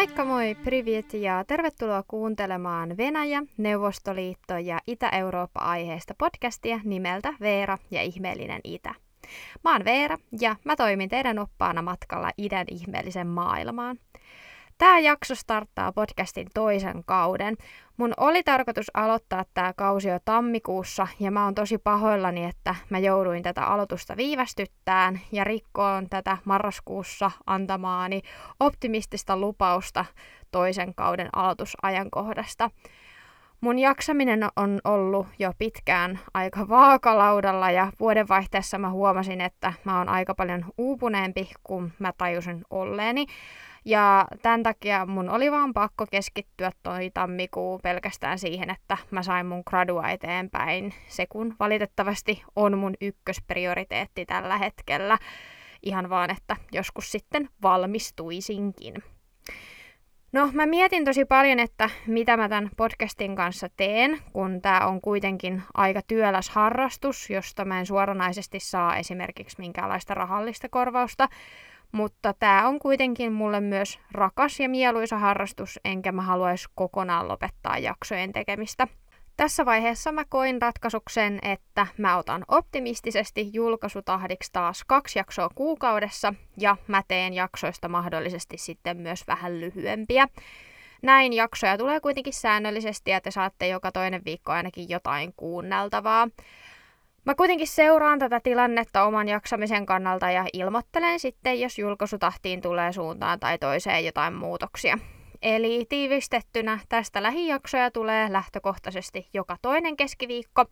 Moikka moi, privet ja tervetuloa kuuntelemaan Venäjä, Neuvostoliitto ja Itä-Eurooppa-aiheesta podcastia nimeltä Veera ja ihmeellinen Itä. Mä oon Veera ja mä toimin teidän oppaana matkalla idän ihmeellisen maailmaan. Tämä jakso starttaa podcastin toisen kauden. Mun oli tarkoitus aloittaa tämä kausi jo tammikuussa ja mä oon tosi pahoillani, että mä jouduin tätä aloitusta viivästyttään ja rikkoon tätä marraskuussa antamaani optimistista lupausta toisen kauden aloitusajankohdasta. Mun jaksaminen on ollut jo pitkään aika vaakalaudalla ja vuodenvaihteessa mä huomasin, että mä oon aika paljon uupuneempi kuin mä tajusin olleeni. Ja tämän takia mun oli vaan pakko keskittyä toi tammikuu pelkästään siihen, että mä sain mun gradua eteenpäin. Se kun valitettavasti on mun ykkösprioriteetti tällä hetkellä. Ihan vaan, että joskus sitten valmistuisinkin. No, mä mietin tosi paljon, että mitä mä tämän podcastin kanssa teen, kun tämä on kuitenkin aika työläs harrastus, josta mä en suoranaisesti saa esimerkiksi minkäänlaista rahallista korvausta, mutta tämä on kuitenkin mulle myös rakas ja mieluisa harrastus, enkä mä haluaisi kokonaan lopettaa jaksojen tekemistä. Tässä vaiheessa mä koin ratkaisuksen, että mä otan optimistisesti julkaisutahdiksi taas kaksi jaksoa kuukaudessa ja mä teen jaksoista mahdollisesti sitten myös vähän lyhyempiä. Näin jaksoja tulee kuitenkin säännöllisesti ja te saatte joka toinen viikko ainakin jotain kuunneltavaa. Mä kuitenkin seuraan tätä tilannetta oman jaksamisen kannalta ja ilmoittelen sitten, jos julkaisutahtiin tulee suuntaan tai toiseen jotain muutoksia. Eli tiivistettynä tästä lähijaksoja tulee lähtökohtaisesti joka toinen keskiviikko.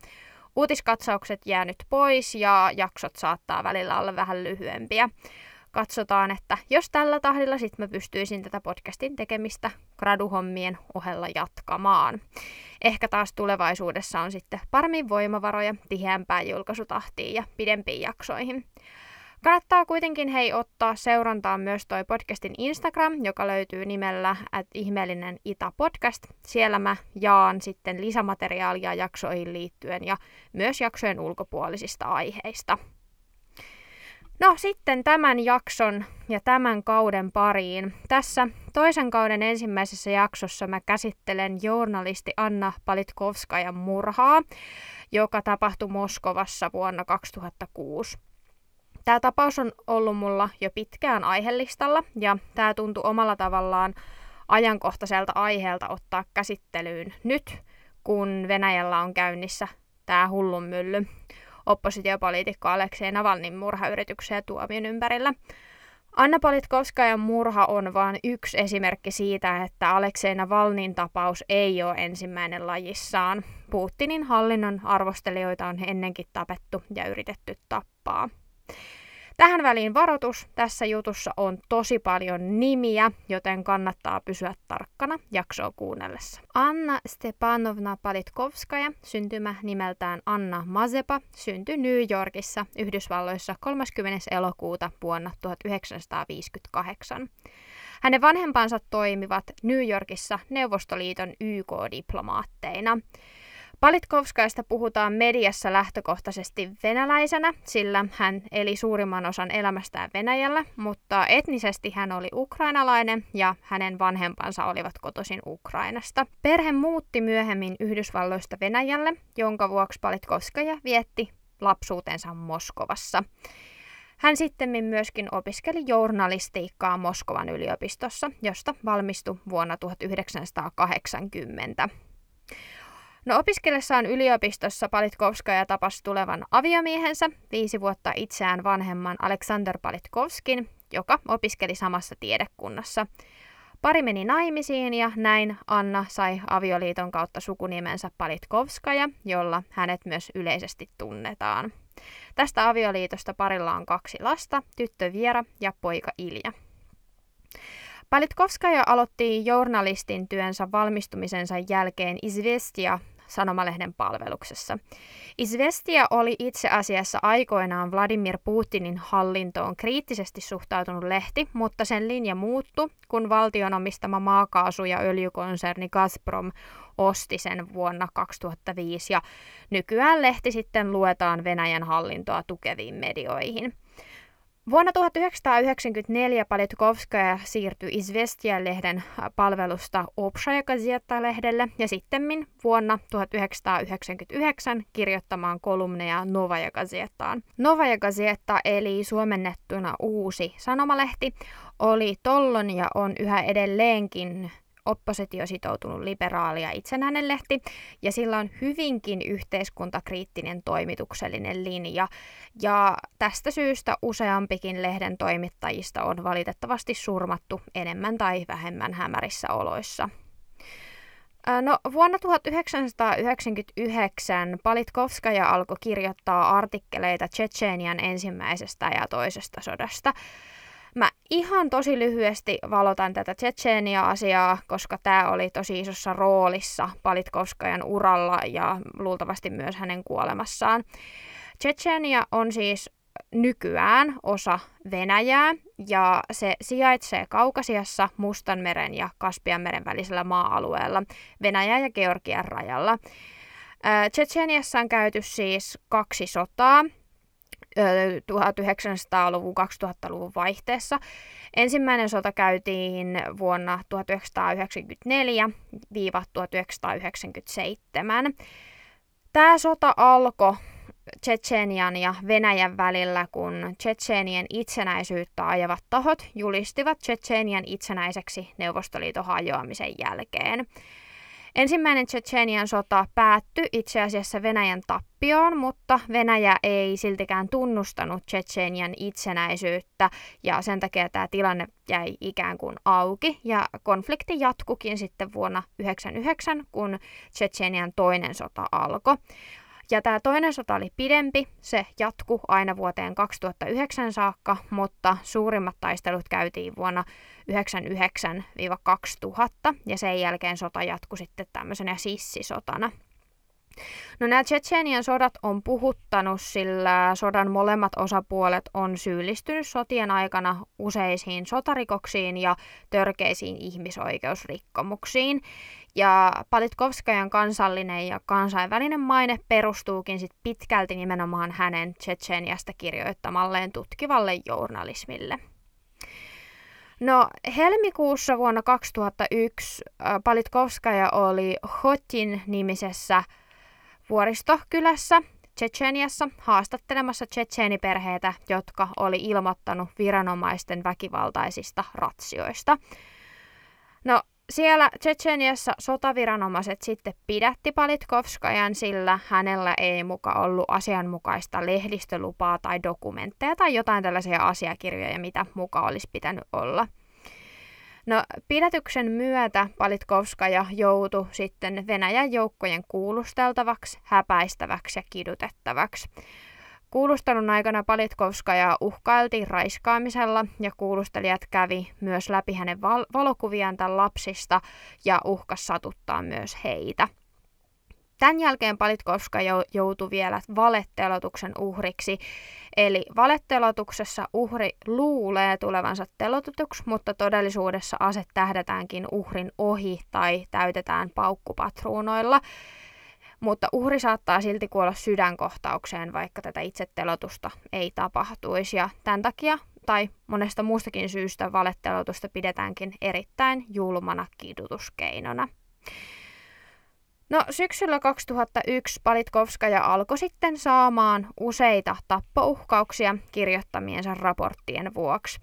Uutiskatsaukset jää nyt pois ja jaksot saattaa välillä olla vähän lyhyempiä. Katsotaan, että jos tällä tahdilla sitten mä pystyisin tätä podcastin tekemistä graduhommien ohella jatkamaan. Ehkä taas tulevaisuudessa on sitten paremmin voimavaroja tiheämpään julkaisutahtiin ja pidempiin jaksoihin. Kannattaa kuitenkin hei ottaa seurantaan myös toi podcastin Instagram, joka löytyy nimellä at ihmeellinen Ita podcast. Siellä mä jaan sitten lisämateriaalia jaksoihin liittyen ja myös jaksojen ulkopuolisista aiheista. No sitten tämän jakson ja tämän kauden pariin. Tässä toisen kauden ensimmäisessä jaksossa mä käsittelen journalisti Anna Palitkovskajan murhaa, joka tapahtui Moskovassa vuonna 2006. Tämä tapaus on ollut mulla jo pitkään aihelistalla ja tämä tuntui omalla tavallaan ajankohtaiselta aiheelta ottaa käsittelyyn nyt, kun Venäjällä on käynnissä tämä hullun mylly oppositiopoliitikko Aleksei Navalnin murhayrityksen ja tuomion ympärillä. Anna Politkovskajan murha on vain yksi esimerkki siitä, että Aleksei Navalnin tapaus ei ole ensimmäinen lajissaan. Putinin hallinnon arvostelijoita on ennenkin tapettu ja yritetty tappaa. Tähän väliin varoitus. Tässä jutussa on tosi paljon nimiä, joten kannattaa pysyä tarkkana jaksoa kuunnellessa. Anna Stepanovna Palitkovskaja, syntymä nimeltään Anna Mazepa, syntyi New Yorkissa, Yhdysvalloissa 30. elokuuta vuonna 1958. Hänen vanhempansa toimivat New Yorkissa Neuvostoliiton YK-diplomaatteina. Palitkovskaista puhutaan mediassa lähtökohtaisesti venäläisenä, sillä hän eli suurimman osan elämästään Venäjällä, mutta etnisesti hän oli ukrainalainen ja hänen vanhempansa olivat kotoisin Ukrainasta. Perhe muutti myöhemmin Yhdysvalloista Venäjälle, jonka vuoksi Palitkovskaja vietti lapsuutensa Moskovassa. Hän sitten myöskin opiskeli journalistiikkaa Moskovan yliopistossa, josta valmistui vuonna 1980. No opiskellessaan yliopistossa Palitkovskaja tapasi tulevan aviomiehensä, viisi vuotta itseään vanhemman Aleksander Palitkovskin, joka opiskeli samassa tiedekunnassa. Pari meni naimisiin ja näin Anna sai avioliiton kautta sukunimensä Palitkovskaja, jolla hänet myös yleisesti tunnetaan. Tästä avioliitosta parilla on kaksi lasta, tyttö Viera ja poika Ilja. Palitkovskaja aloitti journalistin työnsä valmistumisensa jälkeen Izvestia sanomalehden palveluksessa. Izvestia oli itse asiassa aikoinaan Vladimir Putinin hallintoon kriittisesti suhtautunut lehti, mutta sen linja muuttui, kun valtion omistama maakaasu- ja öljykonserni Gazprom osti sen vuonna 2005 ja nykyään lehti sitten luetaan Venäjän hallintoa tukeviin medioihin. Vuonna 1994 Palitkovskaja siirtyi Izvestia-lehden palvelusta Obshaya Gazeta-lehdelle ja sitten vuonna 1999 kirjoittamaan kolumneja Novaja Gazetaan. Novaja Gazeta eli suomennettuna uusi sanomalehti oli tollon ja on yhä edelleenkin oppositiositoutunut liberaali ja itsenäinen lehti, ja sillä on hyvinkin yhteiskuntakriittinen toimituksellinen linja, ja tästä syystä useampikin lehden toimittajista on valitettavasti surmattu enemmän tai vähemmän hämärissä oloissa. No, vuonna 1999 Palitkovskaja alkoi kirjoittaa artikkeleita Tsetseenian ensimmäisestä ja toisesta sodasta, Mä ihan tosi lyhyesti valotan tätä Tsetseenia-asiaa, koska tämä oli tosi isossa roolissa Palitkovskajan uralla ja luultavasti myös hänen kuolemassaan. Tsetseenia on siis nykyään osa Venäjää ja se sijaitsee Kaukasiassa Mustanmeren ja Kaspianmeren välisellä maa-alueella Venäjän ja Georgian rajalla. Tsetseeniassa on käyty siis kaksi sotaa, 1900-luvun 2000-luvun vaihteessa. Ensimmäinen sota käytiin vuonna 1994-1997. Tämä sota alkoi Tsetsenian ja Venäjän välillä, kun Tsetseenien itsenäisyyttä ajavat tahot julistivat Tsetsenian itsenäiseksi Neuvostoliiton hajoamisen jälkeen. Ensimmäinen Tsetsenian sota päättyi itse asiassa Venäjän tappioon, mutta Venäjä ei siltikään tunnustanut Tsetsenian itsenäisyyttä ja sen takia tämä tilanne jäi ikään kuin auki ja konflikti jatkukin sitten vuonna 1999, kun Tsetsenian toinen sota alkoi. Ja tämä toinen sota oli pidempi, se jatkui aina vuoteen 2009 saakka, mutta suurimmat taistelut käytiin vuonna 1999-2000 ja sen jälkeen sota jatkui sitten tämmöisenä sissisotana. No nämä Tsetsenian sodat on puhuttanut, sillä sodan molemmat osapuolet on syyllistynyt sotien aikana useisiin sotarikoksiin ja törkeisiin ihmisoikeusrikkomuksiin. Ja Palitkovskajan kansallinen ja kansainvälinen maine perustuukin sit pitkälti nimenomaan hänen Tsetseniasta kirjoittamalleen tutkivalle journalismille. No, helmikuussa vuonna 2001 Palitkovskaja oli Hotin nimisessä vuoristokylässä Tsetseniassa haastattelemassa tsetseeniperheitä, jotka oli ilmoittanut viranomaisten väkivaltaisista ratsioista. No, siellä Tsetseniassa sotaviranomaiset sitten pidätti Palitkovskajan, sillä hänellä ei muka ollut asianmukaista lehdistölupaa tai dokumentteja tai jotain tällaisia asiakirjoja, mitä muka olisi pitänyt olla. No, pidätyksen myötä Palitkovskaja joutui sitten Venäjän joukkojen kuulusteltavaksi, häpäistäväksi ja kidutettavaksi. Kuulustelun aikana Palitkovskaja uhkailtiin raiskaamisella ja kuulustelijat kävi myös läpi hänen val- valokuviaan tämän lapsista ja uhkas satuttaa myös heitä. Tämän jälkeen Palitkovska joutui vielä valettelotuksen uhriksi, eli valettelotuksessa uhri luulee tulevansa telotutuksi, mutta todellisuudessa ase tähdätäänkin uhrin ohi tai täytetään paukkupatruunoilla. Mutta uhri saattaa silti kuolla sydänkohtaukseen, vaikka tätä itsetelotusta ei tapahtuisi. Ja tämän takia tai monesta muustakin syystä valettelotusta pidetäänkin erittäin julmana kidutuskeinona. No syksyllä 2001 Palitkovskaja alkoi sitten saamaan useita tappouhkauksia kirjoittamiensa raporttien vuoksi.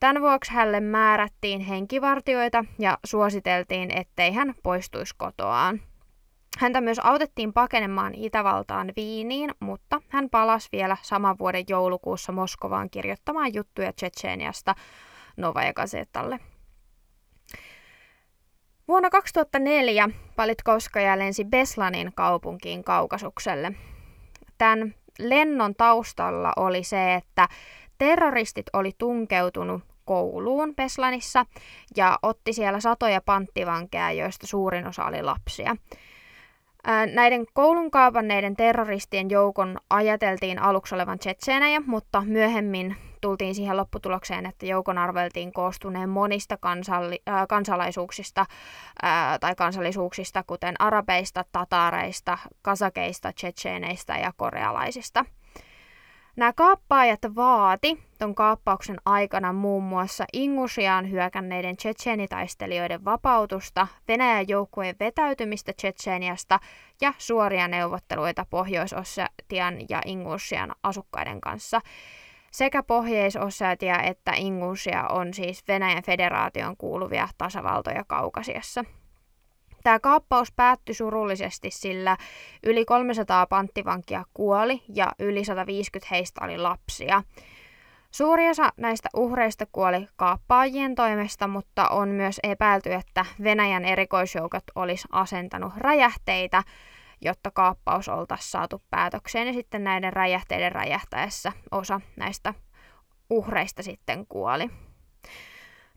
Tämän vuoksi hänelle määrättiin henkivartioita ja suositeltiin, ettei hän poistuisi kotoaan. Häntä myös autettiin pakenemaan Itävaltaan Viiniin, mutta hän palasi vielä saman vuoden joulukuussa Moskovaan kirjoittamaan juttuja Tsetseeniasta Novaja Gazetalle. Vuonna 2004 Palitkovskaja lensi Beslanin kaupunkiin Kaukasukselle. Tämän lennon taustalla oli se, että terroristit oli tunkeutunut kouluun Beslanissa ja otti siellä satoja panttivankeja, joista suurin osa oli lapsia. Näiden koulun kaapanneiden terroristien joukon ajateltiin aluksi olevan tsetseenejä, mutta myöhemmin tultiin siihen lopputulokseen, että joukon arveltiin koostuneen monista kansalli- kansalaisuuksista tai kansallisuuksista, kuten arabeista, tataareista, kasakeista, tsetseeneistä ja korealaisista. Nämä kaappaajat vaati ton kaappauksen aikana muun muassa Ingusiaan hyökänneiden tsetseenitaistelijoiden vapautusta, Venäjän joukkueen vetäytymistä Tsetseeniasta ja suoria neuvotteluita pohjois ja Ingusian asukkaiden kanssa. Sekä pohjois että Ingusia on siis Venäjän federaation kuuluvia tasavaltoja Kaukasiassa. Tämä kaappaus päättyi surullisesti, sillä yli 300 panttivankia kuoli ja yli 150 heistä oli lapsia. Suuri osa näistä uhreista kuoli kaappaajien toimesta, mutta on myös epäilty, että Venäjän erikoisjoukot olisi asentanut räjähteitä, jotta kaappaus oltaisiin saatu päätökseen ja sitten näiden räjähteiden räjähtäessä osa näistä uhreista sitten kuoli.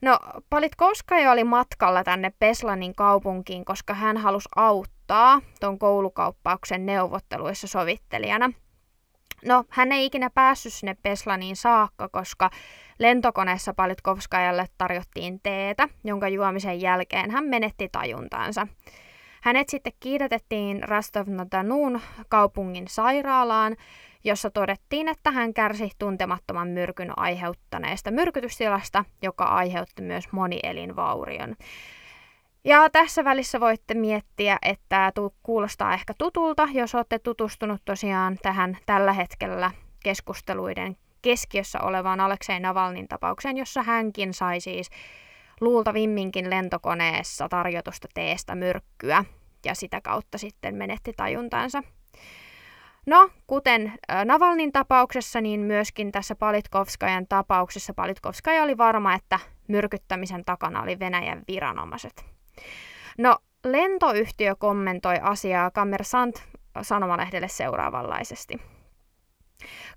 No, Palitkovskaja oli matkalla tänne Peslanin kaupunkiin, koska hän halusi auttaa ton koulukauppauksen neuvotteluissa sovittelijana. No, hän ei ikinä päässyt sinne Peslaniin saakka, koska lentokoneessa Palitkovskajalle tarjottiin teetä, jonka juomisen jälkeen hän menetti tajuntaansa. Hänet sitten kiidätettiin Rostov-na-Donun kaupungin sairaalaan, jossa todettiin, että hän kärsi tuntemattoman myrkyn aiheuttaneesta myrkytystilasta, joka aiheutti myös monielinvaurion. Ja tässä välissä voitte miettiä, että kuulostaa ehkä tutulta, jos olette tutustunut tosiaan tähän tällä hetkellä keskusteluiden keskiössä olevaan Aleksei Navalnin tapaukseen, jossa hänkin sai siis luultavimminkin lentokoneessa tarjotusta teestä myrkkyä ja sitä kautta sitten menetti tajuntansa. No, kuten Navalnin tapauksessa, niin myöskin tässä Palitkovskajan tapauksessa Palitkovskaja oli varma, että myrkyttämisen takana oli Venäjän viranomaiset. No, lentoyhtiö kommentoi asiaa Kammersant sanomalehdelle seuraavanlaisesti.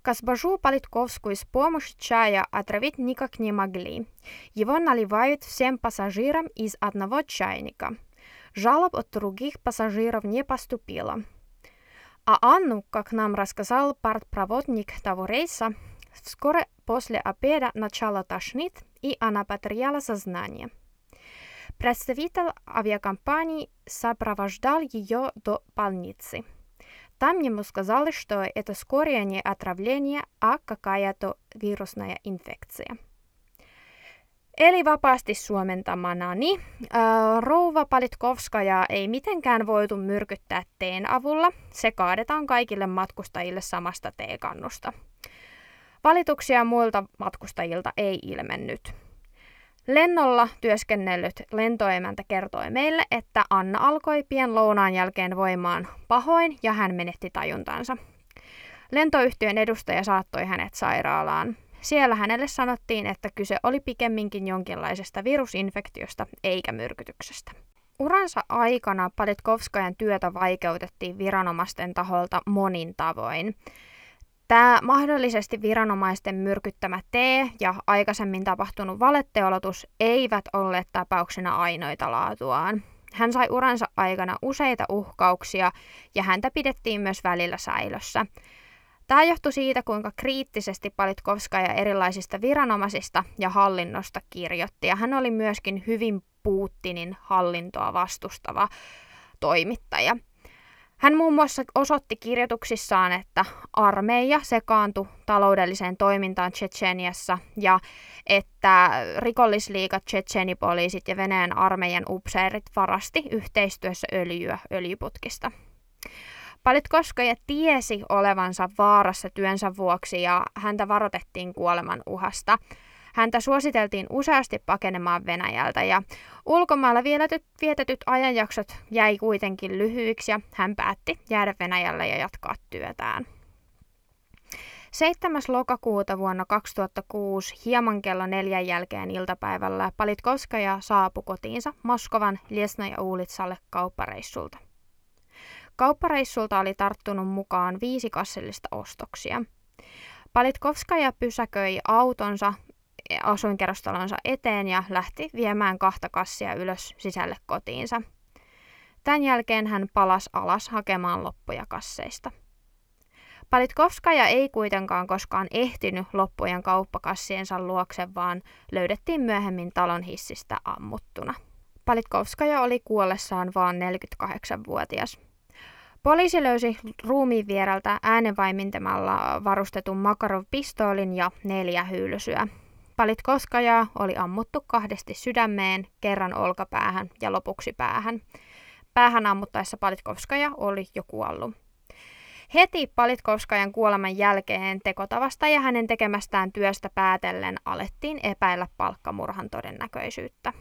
Госпожу Политковскую с помощью чая отравить никак не могли. Его наливают всем пассажирам из одного чайника. Жалоб от других пассажиров не поступило. А Анну, как нам рассказал партпроводник того рейса, вскоре после обеда начала тошнить, и она потеряла сознание. Представитель авиакомпании сопровождал ее до больницы. Там ему сказали, что это скорее не отравление, а какая-то вирусная инфекция. Eli vapaasti suomentamanani, rouva Palitkovskaja ei mitenkään voitu myrkyttää teen avulla. Se kaadetaan kaikille matkustajille samasta teekannusta. Valituksia muilta matkustajilta ei ilmennyt. Lennolla työskennellyt lentoemäntä kertoi meille, että Anna alkoi pian lounaan jälkeen voimaan pahoin ja hän menetti tajuntansa. Lentoyhtiön edustaja saattoi hänet sairaalaan. Siellä hänelle sanottiin, että kyse oli pikemminkin jonkinlaisesta virusinfektiosta eikä myrkytyksestä. Uransa aikana Palitkovskajan työtä vaikeutettiin viranomaisten taholta monin tavoin. Tämä mahdollisesti viranomaisten myrkyttämä tee ja aikaisemmin tapahtunut valetteolotus eivät olleet tapauksena ainoita laatuaan. Hän sai uransa aikana useita uhkauksia ja häntä pidettiin myös välillä säilössä. Tämä johtui siitä, kuinka kriittisesti Palitkovska ja erilaisista viranomaisista ja hallinnosta kirjoitti. Ja hän oli myöskin hyvin Putinin hallintoa vastustava toimittaja. Hän muun muassa osoitti kirjoituksissaan, että armeija sekaantui taloudelliseen toimintaan Tsetseniassa ja että rikollisliikat, tsetsenipoliisit ja Venäjän armeijan upseerit varasti yhteistyössä öljyä öljyputkista. Palitkoskoja tiesi olevansa vaarassa työnsä vuoksi ja häntä varoitettiin kuoleman uhasta. Häntä suositeltiin useasti pakenemaan Venäjältä ja ulkomailla vietetyt ajanjaksot jäi kuitenkin lyhyiksi ja hän päätti jäädä Venäjälle ja jatkaa työtään. 7. lokakuuta vuonna 2006 hieman kello neljän jälkeen iltapäivällä Palitkoskaja saapui kotiinsa Moskovan Liesna Uulitsalle kauppareissulta. Kauppareissulta oli tarttunut mukaan viisi kassillista ostoksia. Palitkovskaja pysäköi autonsa asuinkerrostalonsa eteen ja lähti viemään kahta kassia ylös sisälle kotiinsa. Tämän jälkeen hän palasi alas hakemaan loppuja kasseista. Palitkovskaja ei kuitenkaan koskaan ehtinyt loppujen kauppakassiensa luokse, vaan löydettiin myöhemmin talon hissistä ammuttuna. Palitkovskaja oli kuollessaan vain 48-vuotias. Poliisi löysi ruumiin viereltä äänenvaimintamalla varustetun Makarov-pistoolin ja neljä hylsyä. Palit koskajaa oli ammuttu kahdesti sydämeen, kerran olkapäähän ja lopuksi päähän. Päähän ammuttaessa Palitkovskaja oli jo kuollut. Heti Palitkovskajan kuoleman jälkeen tekotavasta ja hänen tekemästään työstä päätellen alettiin epäillä palkkamurhan todennäköisyyttä.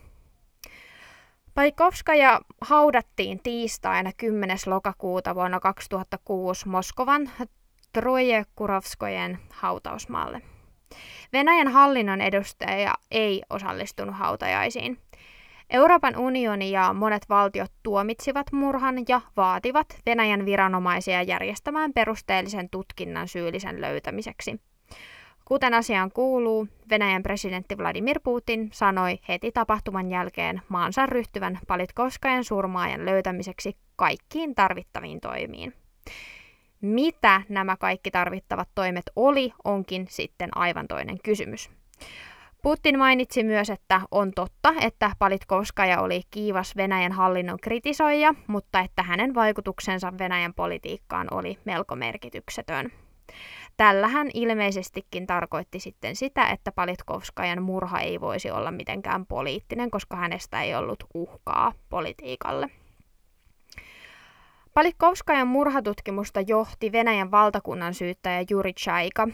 Palitkovskaja haudattiin tiistaina 10. lokakuuta vuonna 2006 Moskovan Trojekurovskojen hautausmaalle. Venäjän hallinnon edustaja ei osallistunut hautajaisiin. Euroopan unioni ja monet valtiot tuomitsivat murhan ja vaativat Venäjän viranomaisia järjestämään perusteellisen tutkinnan syyllisen löytämiseksi. Kuten asiaan kuuluu, Venäjän presidentti Vladimir Putin sanoi heti tapahtuman jälkeen maansa ryhtyvän Palitkovskajan surmaajan löytämiseksi kaikkiin tarvittaviin toimiin. Mitä nämä kaikki tarvittavat toimet oli, onkin sitten aivan toinen kysymys. Putin mainitsi myös, että on totta, että Palitkovskaja oli kiivas Venäjän hallinnon kritisoija, mutta että hänen vaikutuksensa Venäjän politiikkaan oli melko merkityksetön. Tällä hän ilmeisestikin tarkoitti sitten sitä, että Palitkovskajan murha ei voisi olla mitenkään poliittinen, koska hänestä ei ollut uhkaa politiikalle. Palitkovskajan murhatutkimusta johti Venäjän valtakunnan syyttäjä Juri Chaika,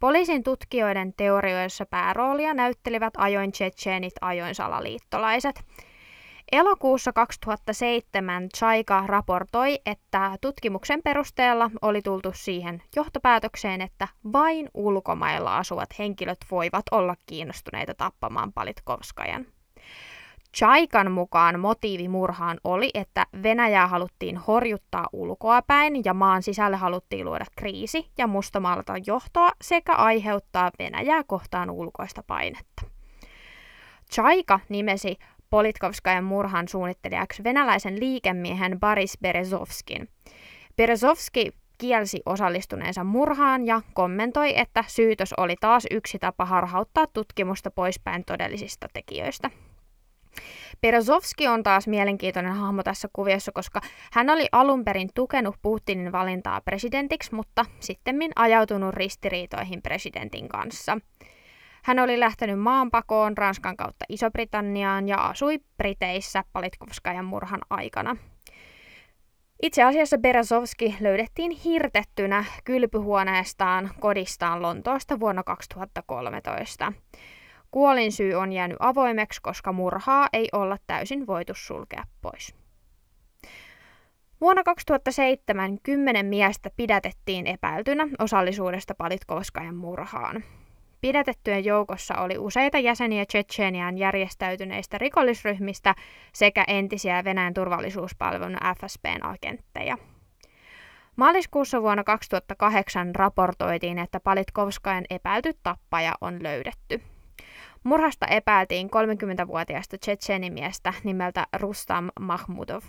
Poliisin tutkijoiden teorioissa pääroolia näyttelivät ajoin tsetseenit ajoin salaliittolaiset. Elokuussa 2007 Chaika raportoi, että tutkimuksen perusteella oli tultu siihen johtopäätökseen, että vain ulkomailla asuvat henkilöt voivat olla kiinnostuneita tappamaan Palitkovskajan. Chaikan mukaan motiivi murhaan oli, että Venäjää haluttiin horjuttaa ulkoapäin ja maan sisälle haluttiin luoda kriisi ja mustamaalata johtoa sekä aiheuttaa Venäjää kohtaan ulkoista painetta. Chaika nimesi Politkovskajan murhan suunnittelijaksi venäläisen liikemiehen Boris Berezovskin. Berezovski kielsi osallistuneensa murhaan ja kommentoi, että syytös oli taas yksi tapa harhauttaa tutkimusta poispäin todellisista tekijöistä. Berezovski on taas mielenkiintoinen hahmo tässä kuviossa, koska hän oli alun perin tukenut Putinin valintaa presidentiksi, mutta sitten ajautunut ristiriitoihin presidentin kanssa. Hän oli lähtenyt maanpakoon Ranskan kautta Iso-Britanniaan ja asui Briteissä Palitkovskajan murhan aikana. Itse asiassa Berezovski löydettiin hirtettynä kylpyhuoneestaan kodistaan Lontoosta vuonna 2013. Kuolinsyy on jäänyt avoimeksi, koska murhaa ei olla täysin voitu sulkea pois. Vuonna 2007 kymmenen miestä pidätettiin epäiltynä osallisuudesta Palitkovskajan murhaan. Pidätettyjen joukossa oli useita jäseniä Tsetseenian järjestäytyneistä rikollisryhmistä sekä entisiä Venäjän turvallisuuspalvelun FSBn agentteja. Maaliskuussa vuonna 2008 raportoitiin, että Palitkovskajan epäilty tappaja on löydetty. Murhasta epäiltiin 30-vuotiaasta tsetseenimiestä nimeltä Rustam Mahmudov.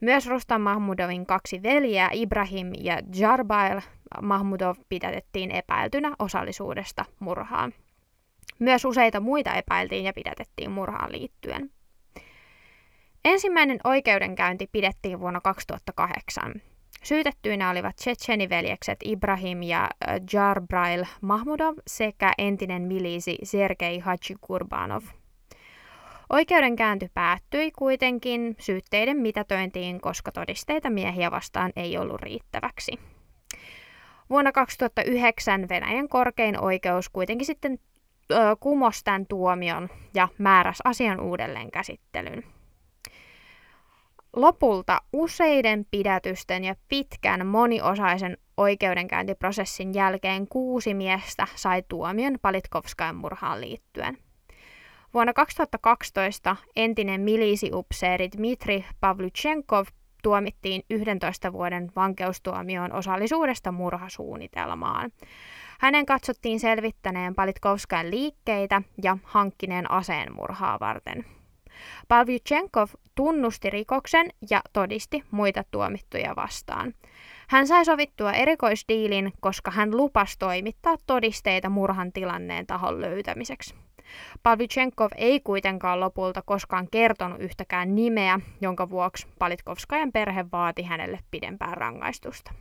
Myös Rustam Mahmudovin kaksi veljeä, Ibrahim ja Jarbail Mahmudov, pidätettiin epäiltynä osallisuudesta murhaan. Myös useita muita epäiltiin ja pidätettiin murhaan liittyen. Ensimmäinen oikeudenkäynti pidettiin vuonna 2008. Syytettyinä olivat Tsetseniveljekset Ibrahim ja Jarbrail Mahmudov sekä entinen milisi Sergei Kurbanov. Oikeudenkäynti päättyi kuitenkin syytteiden mitätöintiin, koska todisteita miehiä vastaan ei ollut riittäväksi. Vuonna 2009 Venäjän korkein oikeus kuitenkin sitten kumosi tämän tuomion ja määräsi asian uudelleen käsittelyn. Lopulta useiden pidätysten ja pitkän moniosaisen oikeudenkäyntiprosessin jälkeen kuusi miestä sai tuomion Palitkovskajan murhaan liittyen. Vuonna 2012 entinen milisiupseeri Dmitri Pavlychenkov tuomittiin 11 vuoden vankeustuomioon osallisuudesta murhasuunnitelmaan. Hänen katsottiin selvittäneen Palitkovskajan liikkeitä ja hankkineen aseen murhaa varten. Pavlychenkov tunnusti rikoksen ja todisti muita tuomittuja vastaan. Hän sai sovittua erikoisdiilin, koska hän lupasi toimittaa todisteita murhan tilanneen tahon löytämiseksi. Pavlichenkov ei kuitenkaan lopulta koskaan kertonut yhtäkään nimeä, jonka vuoksi Palitkovskajan perhe vaati hänelle pidempää rangaistusta.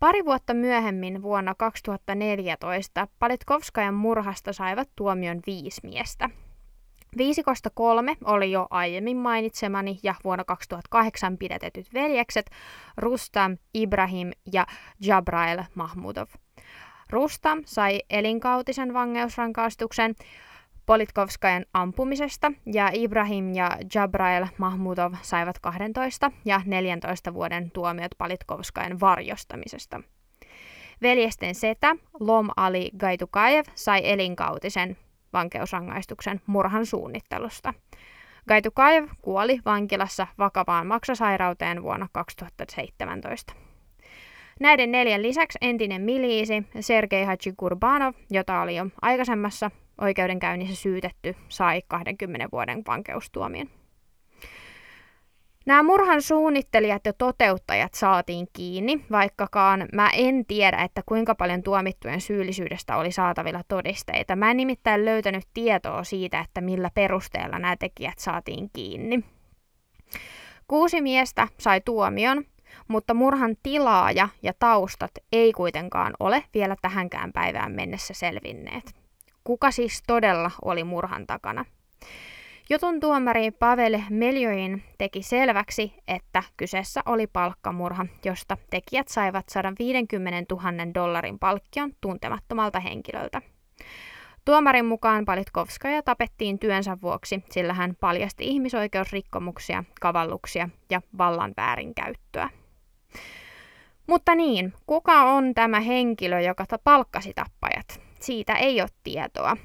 Pari vuotta myöhemmin vuonna 2014 Palitkovskajan murhasta saivat tuomion viisi miestä. Viisikosta kolme oli jo aiemmin mainitsemani ja vuonna 2008 pidätetyt veljekset Rustam, Ibrahim ja Jabrail Mahmudov. Rustam sai elinkautisen vangeusrankaistuksen Politkovskajan ampumisesta ja Ibrahim ja Jabrail Mahmudov saivat 12 ja 14 vuoden tuomiot Politkovskajan varjostamisesta. Veljesten setä Lom Ali Gaitukaev sai elinkautisen vankeusrangaistuksen murhan suunnittelusta. Gaitukaev kuoli vankilassa vakavaan maksasairauteen vuonna 2017. Näiden neljän lisäksi entinen miliisi Sergei Hachikurbanov, jota oli jo aikaisemmassa oikeudenkäynnissä syytetty, sai 20 vuoden vankeustuomion. Nämä murhan suunnittelijat ja toteuttajat saatiin kiinni, vaikkakaan mä en tiedä, että kuinka paljon tuomittujen syyllisyydestä oli saatavilla todisteita. Mä en nimittäin löytänyt tietoa siitä, että millä perusteella nämä tekijät saatiin kiinni. Kuusi miestä sai tuomion, mutta murhan tilaaja ja taustat ei kuitenkaan ole vielä tähänkään päivään mennessä selvinneet. Kuka siis todella oli murhan takana? Jutun tuomari Pavel Meljoin teki selväksi, että kyseessä oli palkkamurha, josta tekijät saivat 150 000 dollarin palkkion tuntemattomalta henkilöltä. Tuomarin mukaan Palitkovskaja tapettiin työnsä vuoksi, sillä hän paljasti ihmisoikeusrikkomuksia, kavalluksia ja vallan väärinkäyttöä. Mutta niin, kuka on tämä henkilö, joka palkkasi tappajat? Siitä ei ole tietoa.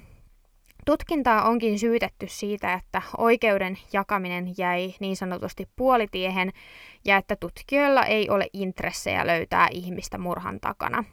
Tutkintaa onkin syytetty siitä, että oikeuden jakaminen jäi niin sanotusti puolitiehen ja että tutkijoilla ei ole intressejä löytää ihmistä murhan takana.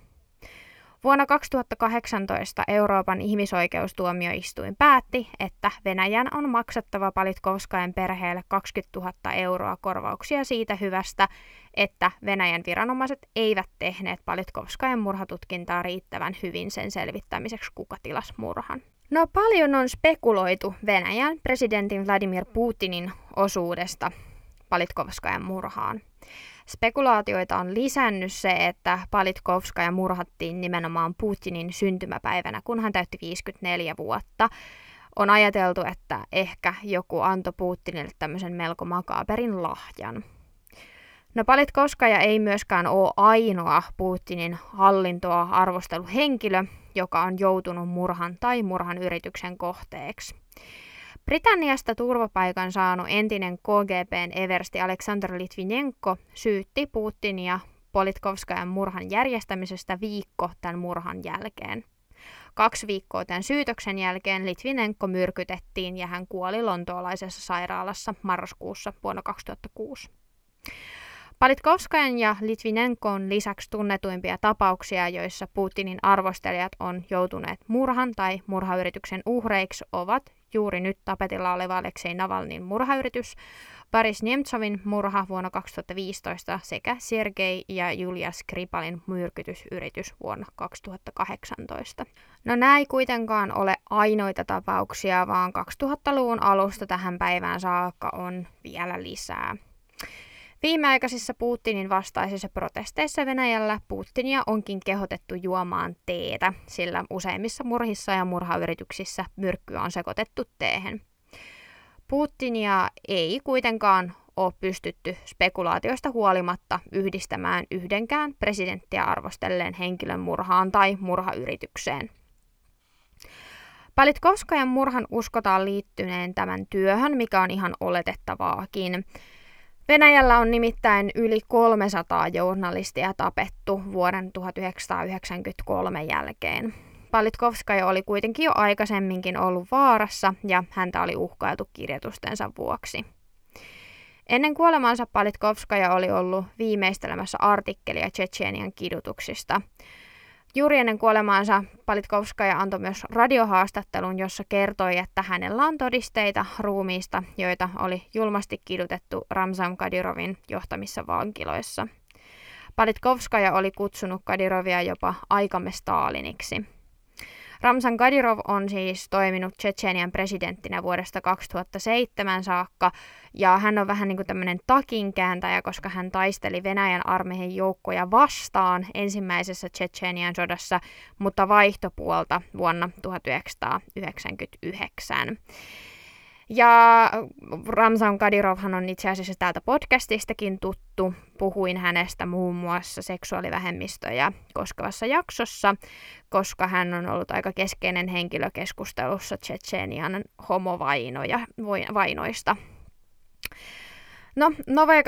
Vuonna 2018 Euroopan ihmisoikeustuomioistuin päätti, että Venäjän on maksattava Palitkovskajan perheelle 20 000 euroa korvauksia siitä hyvästä, että Venäjän viranomaiset eivät tehneet Palitkovskajan murhatutkintaa riittävän hyvin sen selvittämiseksi, kuka tilas murhan. No paljon on spekuloitu Venäjän presidentin Vladimir Putinin osuudesta Palitkovskajan murhaan. Spekulaatioita on lisännyt se, että Palitkovskaja murhattiin nimenomaan Putinin syntymäpäivänä, kun hän täytti 54 vuotta. On ajateltu, että ehkä joku antoi Putinille tämmöisen melko makaaperin lahjan. No Palitkovskaja ei myöskään ole ainoa Putinin hallintoa arvostellut henkilö, joka on joutunut murhan tai murhan yrityksen kohteeksi. Britanniasta turvapaikan saanut entinen KGBn eversti Aleksandr Litvinenko syytti Putinia Politkovskajan murhan järjestämisestä viikko tämän murhan jälkeen. Kaksi viikkoa tämän syytöksen jälkeen Litvinenko myrkytettiin ja hän kuoli lontoolaisessa sairaalassa marraskuussa vuonna 2006. Palitkovskajan ja Litvinenkon lisäksi tunnetuimpia tapauksia, joissa Putinin arvostelijat on joutuneet murhan tai murhayrityksen uhreiksi, ovat juuri nyt tapetilla oleva Aleksei Navalnin murhayritys, Paris Nemtsovin murha vuonna 2015 sekä Sergei ja Julia Skripalin myrkytysyritys vuonna 2018. No nämä ei kuitenkaan ole ainoita tapauksia, vaan 2000-luvun alusta tähän päivään saakka on vielä lisää. Viimeaikaisissa Putinin vastaisissa protesteissa Venäjällä Putinia onkin kehotettu juomaan teetä, sillä useimmissa murhissa ja murhayrityksissä myrkkyä on sekoitettu teehen. Putinia ei kuitenkaan ole pystytty spekulaatioista huolimatta yhdistämään yhdenkään presidenttiä arvostelleen henkilön murhaan tai murhayritykseen. Palitkovskajan murhan uskotaan liittyneen tämän työhön, mikä on ihan oletettavaakin. Venäjällä on nimittäin yli 300 journalistia tapettu vuoden 1993 jälkeen. Palitkovskaja oli kuitenkin jo aikaisemminkin ollut vaarassa ja häntä oli uhkailtu kirjoitustensa vuoksi. Ennen kuolemansa Palitkovskaja oli ollut viimeistelemässä artikkelia Tsetseenian kidutuksista. Juuri ennen kuolemaansa Palitkovskaja antoi myös radiohaastattelun, jossa kertoi, että hänellä on todisteita ruumiista, joita oli julmasti kidutettu Ramzan Kadirovin johtamissa vankiloissa. Palitkovskaja oli kutsunut Kadirovia jopa aikamme Staliniksi. Ramzan Kadyrov on siis toiminut Tsetsenian presidenttinä vuodesta 2007 saakka, ja hän on vähän niin kuin tämmöinen takinkääntäjä, koska hän taisteli Venäjän armeijan joukkoja vastaan ensimmäisessä Tsetsenian sodassa, mutta vaihtopuolta vuonna 1999. Ja Ramzan Kadirovhan on itse asiassa täältä podcastistakin tuttu. Puhuin hänestä muun muassa seksuaalivähemmistöjä koskevassa jaksossa, koska hän on ollut aika keskeinen henkilö keskustelussa Tsetsenian homovainoista. No, Novaya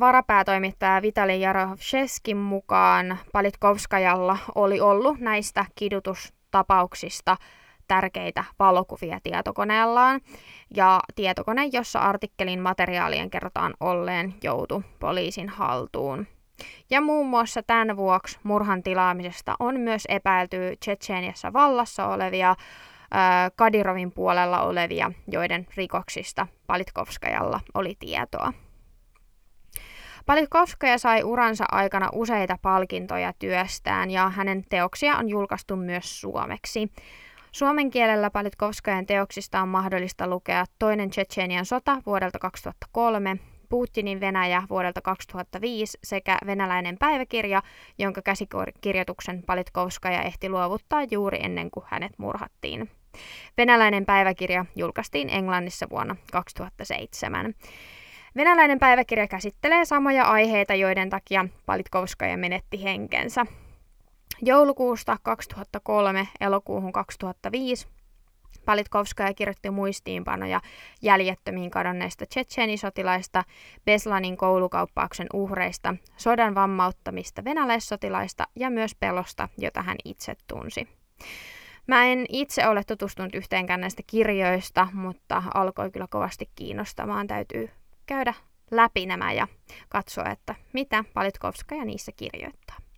varapäätoimittaja Vitali Jarovsheskin mukaan Palitkovskajalla oli ollut näistä kidutustapauksista tärkeitä valokuvia tietokoneellaan, ja tietokone, jossa artikkelin materiaalien kerrotaan olleen, joutu poliisin haltuun. Ja muun muassa tämän vuoksi murhan tilaamisesta on myös epäilty Tsetseeniassa vallassa olevia Kadirovin puolella olevia, joiden rikoksista Palitkovskajalla oli tietoa. Palitkovskaja sai uransa aikana useita palkintoja työstään ja hänen teoksia on julkaistu myös suomeksi. Suomen kielellä Palitkovskajan teoksista on mahdollista lukea Toinen Tsetsenian sota vuodelta 2003, Putinin Venäjä vuodelta 2005 sekä venäläinen päiväkirja, jonka käsikirjoituksen Palitkovskaja ehti luovuttaa juuri ennen kuin hänet murhattiin. Venäläinen päiväkirja julkaistiin Englannissa vuonna 2007. Venäläinen päiväkirja käsittelee samoja aiheita, joiden takia Palitkovskaja menetti henkensä. Joulukuusta 2003 elokuuhun 2005 Palitkovskaja kirjoitti muistiinpanoja jäljettömiin kadonneista tsetsenisotilaista, Beslanin koulukauppauksen uhreista, sodan vammauttamista venäläissotilaista ja myös pelosta, jota hän itse tunsi. Mä en itse ole tutustunut yhteenkään näistä kirjoista, mutta alkoi kyllä kovasti kiinnostamaan. Täytyy käydä läpi nämä ja katsoa, että mitä Palitkovskaja niissä kirjoittaa.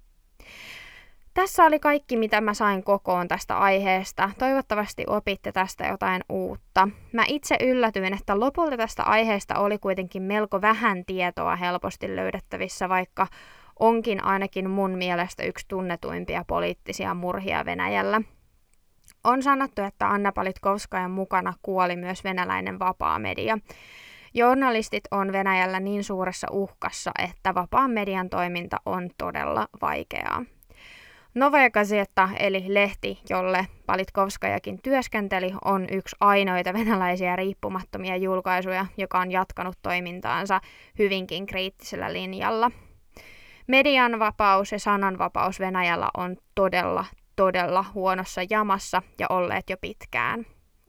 Tässä oli kaikki, mitä mä sain kokoon tästä aiheesta. Toivottavasti opitte tästä jotain uutta. Mä itse yllätyin, että lopulta tästä aiheesta oli kuitenkin melko vähän tietoa helposti löydettävissä, vaikka onkin ainakin mun mielestä yksi tunnetuimpia poliittisia murhia Venäjällä. On sanottu, että Anna Palitkovskajan mukana kuoli myös venäläinen vapaa media. Journalistit on Venäjällä niin suuressa uhkassa, että vapaan median toiminta on todella vaikeaa. Novaya Gazeta, eli lehti, jolle Palitkovskajakin työskenteli, on yksi ainoita venäläisiä riippumattomia julkaisuja, joka on jatkanut toimintaansa hyvinkin kriittisellä linjalla. Median vapaus ja sananvapaus Venäjällä on todella, todella huonossa jamassa ja olleet jo pitkään.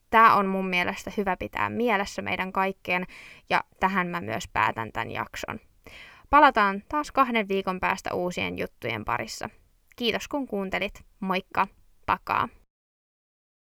Tämä on mun mielestä hyvä pitää mielessä meidän kaikkien ja tähän mä myös päätän tämän jakson. Palataan taas kahden viikon päästä uusien juttujen parissa. Kiitos kun kuuntelit. Moikka, pakaa.